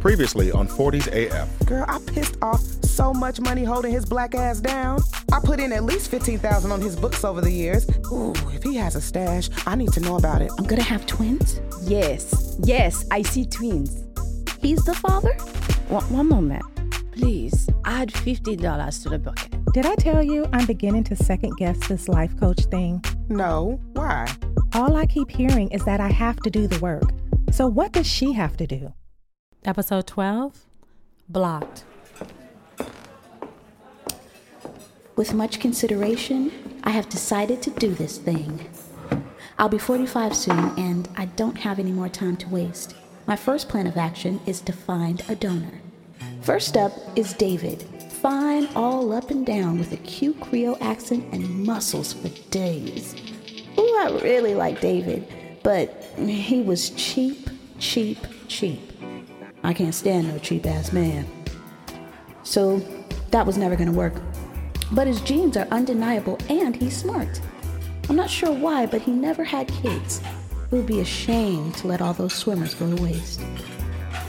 Previously on 40s AF. Girl, I pissed off so much money holding his black ass down. I put in at least 15000 on his books over the years. Ooh, if he has a stash, I need to know about it. I'm gonna have twins? Yes, yes, I see twins. He's the father? One, one moment. Please add $50 to the bucket. Did I tell you I'm beginning to second guess this life coach thing? No, why? All I keep hearing is that I have to do the work. So, what does she have to do? Episode 12 Blocked. With much consideration, I have decided to do this thing. I'll be 45 soon, and I don't have any more time to waste. My first plan of action is to find a donor. First up is David. Fine, all up and down with a cute Creole accent and muscles for days. Ooh, I really like David, but he was cheap, cheap, cheap. I can't stand no cheap ass man. So that was never gonna work. But his genes are undeniable and he's smart. I'm not sure why, but he never had kids. It would be a shame to let all those swimmers go to waste.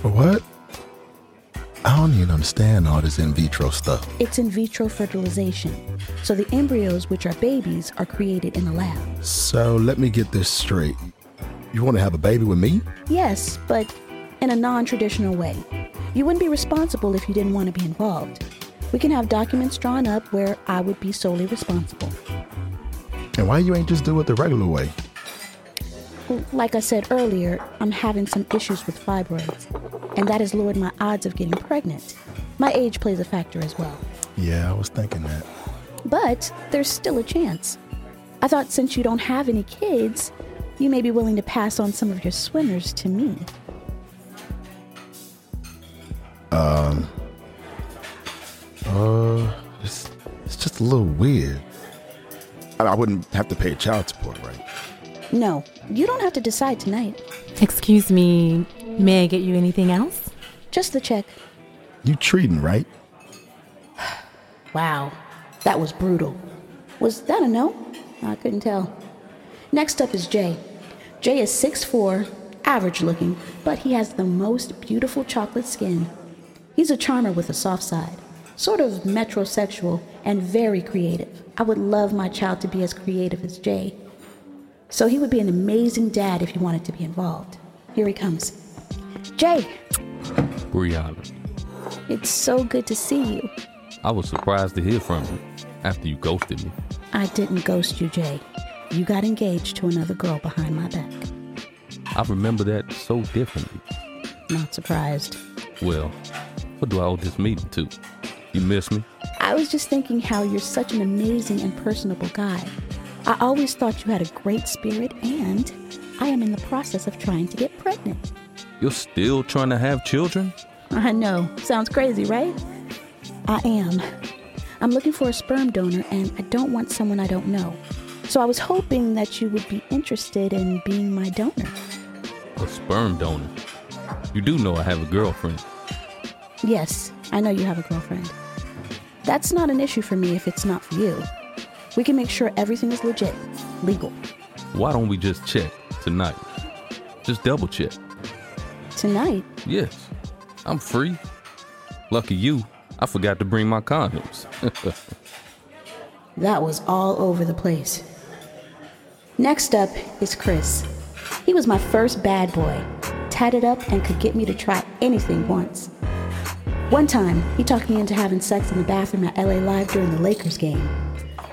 What? I don't even understand all this in vitro stuff. It's in vitro fertilization. So the embryos, which are babies, are created in the lab. So let me get this straight. You want to have a baby with me? Yes, but in a non traditional way. You wouldn't be responsible if you didn't want to be involved. We can have documents drawn up where I would be solely responsible. And why you ain't just do it the regular way? Like I said earlier, I'm having some issues with fibroids, and that has lowered my odds of getting pregnant. My age plays a factor as well. Yeah, I was thinking that. But there's still a chance. I thought since you don't have any kids, you may be willing to pass on some of your swimmers to me. Uh, it's, it's just a little weird. I, I wouldn't have to pay child support, right? No, you don't have to decide tonight. Excuse me, may I get you anything else? Just the check. You treating, right? Wow, that was brutal. Was that a no? I couldn't tell. Next up is Jay. Jay is 6'4, average looking, but he has the most beautiful chocolate skin. He's a charmer with a soft side, sort of metrosexual and very creative. I would love my child to be as creative as Jay. So he would be an amazing dad if he wanted to be involved. Here he comes. Jay, Brianna, it's so good to see you. I was surprised to hear from you after you ghosted me. I didn't ghost you, Jay. You got engaged to another girl behind my back. I remember that so differently. Not surprised. Well, what do I owe this meeting to? You miss me? I was just thinking how you're such an amazing and personable guy. I always thought you had a great spirit, and I am in the process of trying to get pregnant. You're still trying to have children? I know, sounds crazy, right? I am. I'm looking for a sperm donor, and I don't want someone I don't know. So I was hoping that you would be interested in being my donor. A sperm donor. You do know I have a girlfriend. Yes, I know you have a girlfriend. That's not an issue for me if it's not for you. We can make sure everything is legit, legal. Why don't we just check tonight? Just double check. Tonight, Yes, I'm free. Lucky you, I forgot to bring my condoms. that was all over the place. Next up is Chris. He was my first bad boy, tatted up and could get me to try anything once. One time, he talked me into having sex in the bathroom at LA Live during the Lakers game.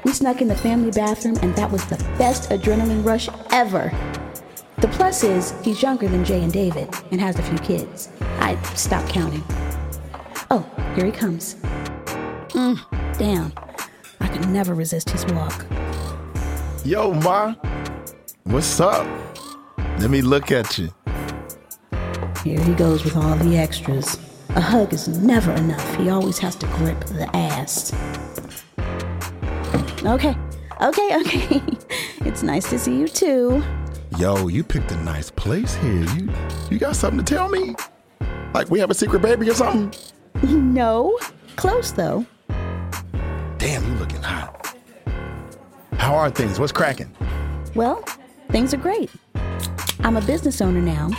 We snuck in the family bathroom, and that was the best adrenaline rush ever. The plus is, he's younger than Jay and David and has a few kids. I stopped counting. Oh, here he comes. Mm, damn. I could never resist his walk. Yo, Ma. What's up? Let me look at you. Here he goes with all the extras. A hug is never enough. He always has to grip the ass. Okay, okay, okay. it's nice to see you too. Yo, you picked a nice place here. You you got something to tell me? Like we have a secret baby or something? No, close though. Damn, you looking hot. How are things? What's cracking? Well, things are great. I'm a business owner now.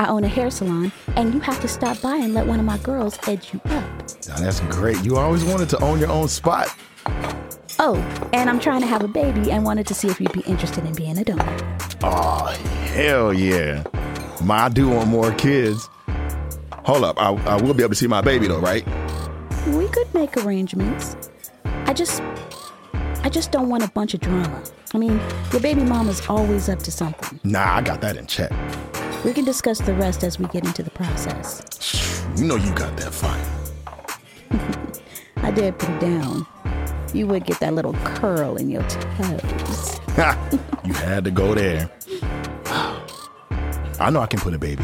I own a hair salon, and you have to stop by and let one of my girls edge you up. Now, that's great. You always wanted to own your own spot. Oh, and I'm trying to have a baby and wanted to see if you'd be interested in being a donor. Oh, hell yeah. My, I do want more kids. Hold up. I, I will be able to see my baby, though, right? We could make arrangements. I just. I just don't want a bunch of drama. I mean, your baby mama's always up to something. Nah, I got that in check. We can discuss the rest as we get into the process. You know you got that fire. I did put it down. You would get that little curl in your toes. you had to go there. I know I can put a baby.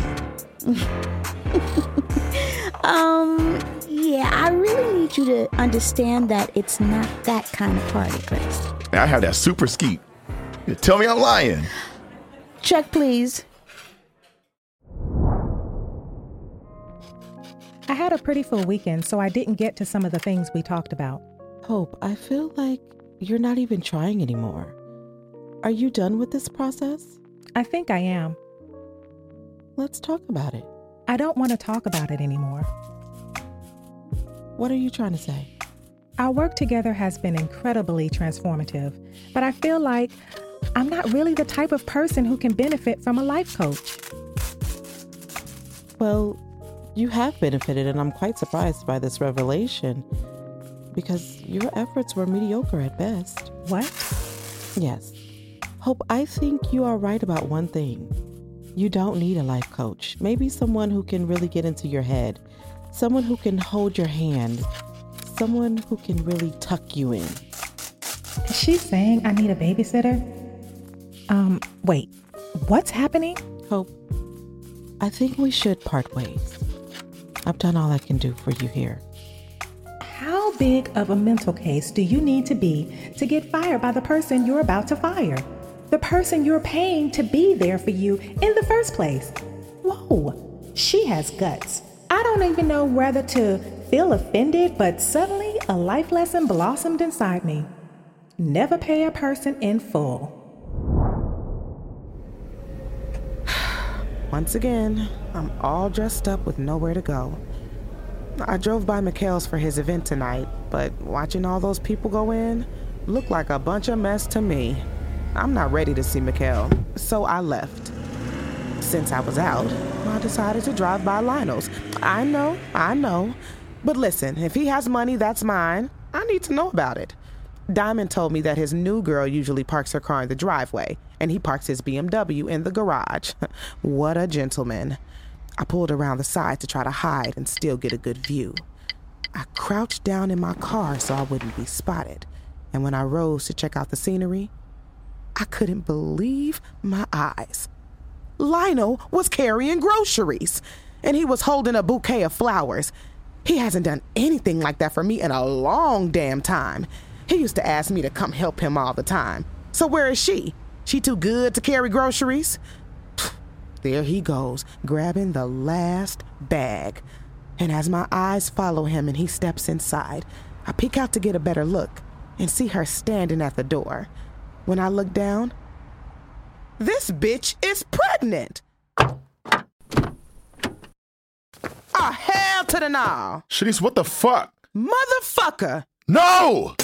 um, yeah, I really need you to understand that it's not that kind of party, Chris. I have that super skeet. Tell me I'm lying. Check, please. I had a pretty full weekend, so I didn't get to some of the things we talked about. Hope, I feel like you're not even trying anymore. Are you done with this process? I think I am. Let's talk about it. I don't want to talk about it anymore. What are you trying to say? Our work together has been incredibly transformative, but I feel like I'm not really the type of person who can benefit from a life coach. Well, you have benefited, and I'm quite surprised by this revelation because your efforts were mediocre at best. What? Yes. Hope, I think you are right about one thing. You don't need a life coach. Maybe someone who can really get into your head, someone who can hold your hand, someone who can really tuck you in. Is she saying I need a babysitter? Um, wait, what's happening? Hope, I think we should part ways. I've done all I can do for you here. How big of a mental case do you need to be to get fired by the person you're about to fire? The person you're paying to be there for you in the first place. Whoa, she has guts. I don't even know whether to feel offended, but suddenly a life lesson blossomed inside me. Never pay a person in full. Once again, I'm all dressed up with nowhere to go. I drove by Mikhail's for his event tonight, but watching all those people go in looked like a bunch of mess to me. I'm not ready to see Mikhail, so I left. Since I was out, I decided to drive by Lionel's. I know, I know. But listen, if he has money that's mine, I need to know about it. Diamond told me that his new girl usually parks her car in the driveway, and he parks his BMW in the garage. what a gentleman. I pulled around the side to try to hide and still get a good view. I crouched down in my car so I wouldn't be spotted, and when I rose to check out the scenery, I couldn't believe my eyes. Lionel was carrying groceries, and he was holding a bouquet of flowers. He hasn't done anything like that for me in a long damn time. He used to ask me to come help him all the time. So where is she? She too good to carry groceries? There he goes, grabbing the last bag. And as my eyes follow him and he steps inside, I peek out to get a better look and see her standing at the door. When I look down, this bitch is pregnant. Ah, hell to the nah. Shanice, what the fuck? Motherfucker. No!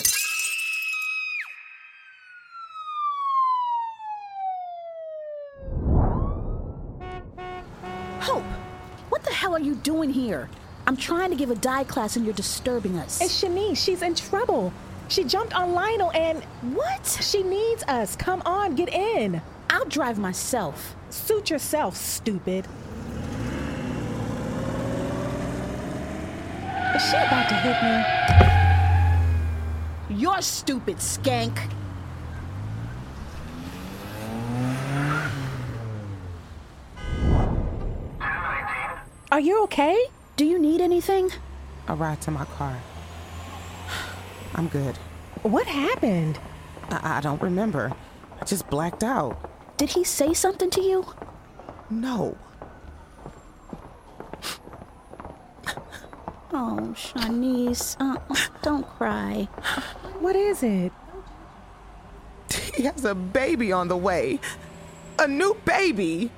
Are you doing here? I'm trying to give a dye class and you're disturbing us. It's Shanice. She's in trouble. She jumped on Lionel and. What? She needs us. Come on, get in. I'll drive myself. Suit yourself, stupid. Is she about to hit me? You're stupid, skank. Are you okay? Do you need anything? A ride to my car. I'm good. What happened? I, I don't remember. I just blacked out. Did he say something to you? No. Oh, Shanice, uh, don't cry. What is it? He has a baby on the way. A new baby.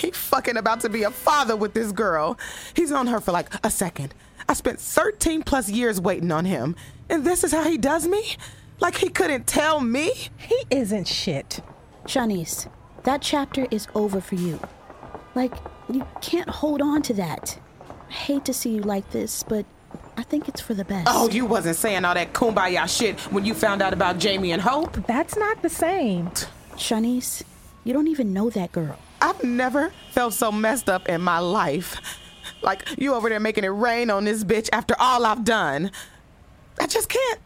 He He fucking about to be a father with this girl. He's on her for like a second. I spent 13 plus years waiting on him, and this is how he does me? Like he couldn't tell me? He isn't shit. Shanice, that chapter is over for you. Like, you can't hold on to that. I hate to see you like this, but I think it's for the best. Oh, you wasn't saying all that kumbaya shit when you found out about Jamie and Hope? That's not the same. Shanice, you don't even know that girl. I've never felt so messed up in my life. Like you over there making it rain on this bitch after all I've done. I just can't.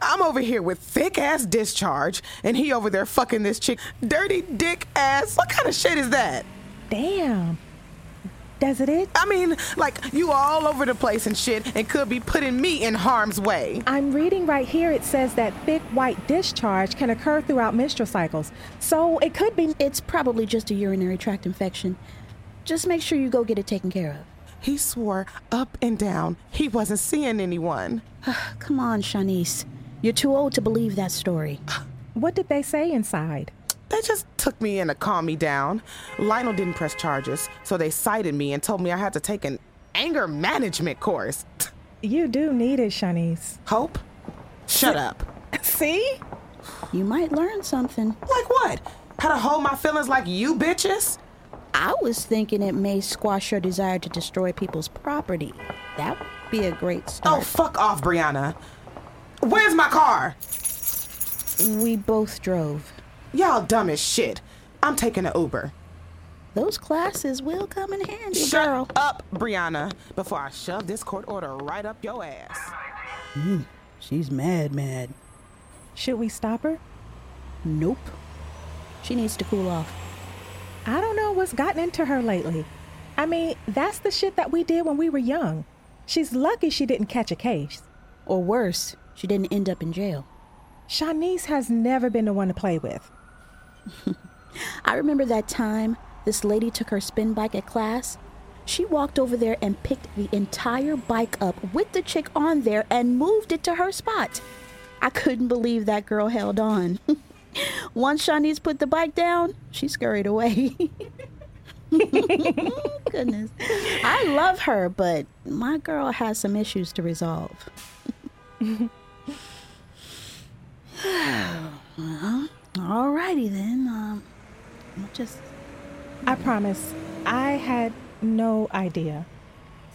I'm over here with thick ass discharge, and he over there fucking this chick. Dirty dick ass. What kind of shit is that? Damn. Does it it? I mean, like, you are all over the place and shit, and could be putting me in harm's way. I'm reading right here it says that thick white discharge can occur throughout menstrual cycles. So it could be. It's probably just a urinary tract infection. Just make sure you go get it taken care of. He swore up and down he wasn't seeing anyone. Come on, Shanice. You're too old to believe that story. What did they say inside? They just took me in to calm me down. Lionel didn't press charges, so they cited me and told me I had to take an anger management course. You do need it, Shanice. Hope? Shut up. See? You might learn something. Like what? How to hold my feelings like you bitches? I was thinking it may squash your desire to destroy people's property. That would be a great start. Oh, fuck off, Brianna. Where's my car? We both drove. Y'all dumb as shit. I'm taking an Uber. Those classes will come in handy, Shut girl. up, Brianna, before I shove this court order right up your ass. Mm, she's mad, mad. Should we stop her? Nope. She needs to cool off. I don't know what's gotten into her lately. I mean, that's the shit that we did when we were young. She's lucky she didn't catch a case. Or worse, she didn't end up in jail. Shanice has never been the one to play with. I remember that time this lady took her spin bike at class. She walked over there and picked the entire bike up with the chick on there and moved it to her spot. I couldn't believe that girl held on. Once Shanice put the bike down, she scurried away. Goodness. I love her, but my girl has some issues to resolve. well, alrighty then. Um, we'll just. I promise, I had no idea.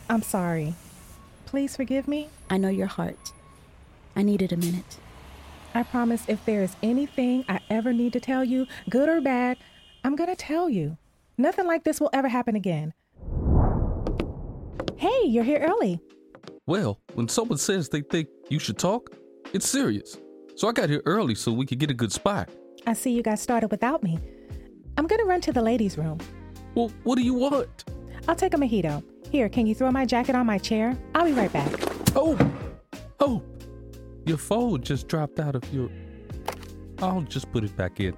I'm sorry. Please forgive me. I know your heart. I needed a minute. I promise if there is anything I ever need to tell you, good or bad, I'm gonna tell you. Nothing like this will ever happen again. Hey, you're here early. Well, when someone says they think you should talk, it's serious. So I got here early so we could get a good spot. I see you got started without me. I'm gonna run to the ladies' room. Well, what do you want? I'll take a mojito. Here, can you throw my jacket on my chair? I'll be right back. Oh, oh, your phone just dropped out of your. I'll just put it back in.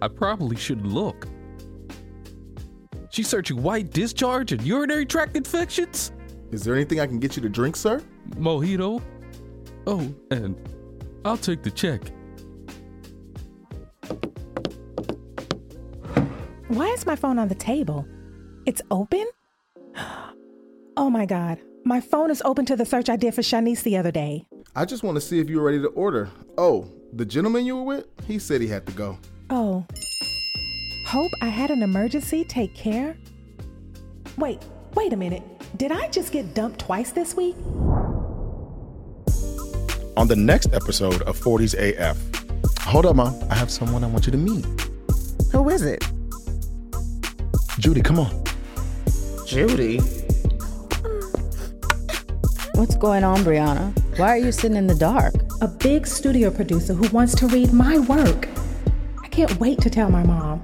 I probably shouldn't look. She's searching white discharge and urinary tract infections? Is there anything I can get you to drink, sir? Mojito? Oh, and I'll take the check. Why is my phone on the table? It's open? Oh my god. My phone is open to the search I did for Shanice the other day. I just want to see if you were ready to order. Oh, the gentleman you were with? He said he had to go. Oh. Hope I had an emergency. Take care. Wait, wait a minute. Did I just get dumped twice this week? On the next episode of 40s AF. Hold up, Mom. I have someone I want you to meet. Who is it? Judy, come on. Judy? What's going on, Brianna? Why are you sitting in the dark? A big studio producer who wants to read my work. I can't wait to tell my mom.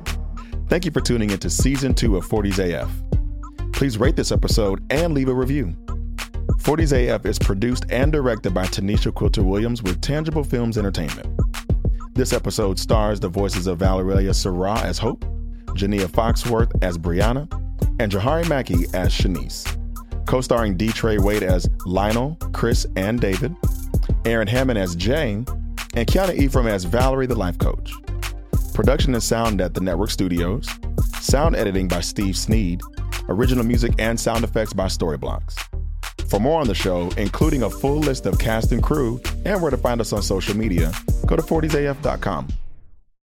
Thank you for tuning into season two of 40s AF. Please rate this episode and leave a review. 40s AF is produced and directed by Tanisha Quilter Williams with Tangible Films Entertainment. This episode stars the voices of Valeria Sarah as Hope, Jania Foxworth as Brianna, and Jahari Mackey as Shanice. Co starring D. Trey Wade as Lionel, Chris, and David, Aaron Hammond as Jane, and Kiana Ephraim as Valerie, the life coach. Production and sound at the Network Studios. Sound editing by Steve Sneed. Original music and sound effects by Storyblocks. For more on the show, including a full list of cast and crew and where to find us on social media, go to 40saf.com.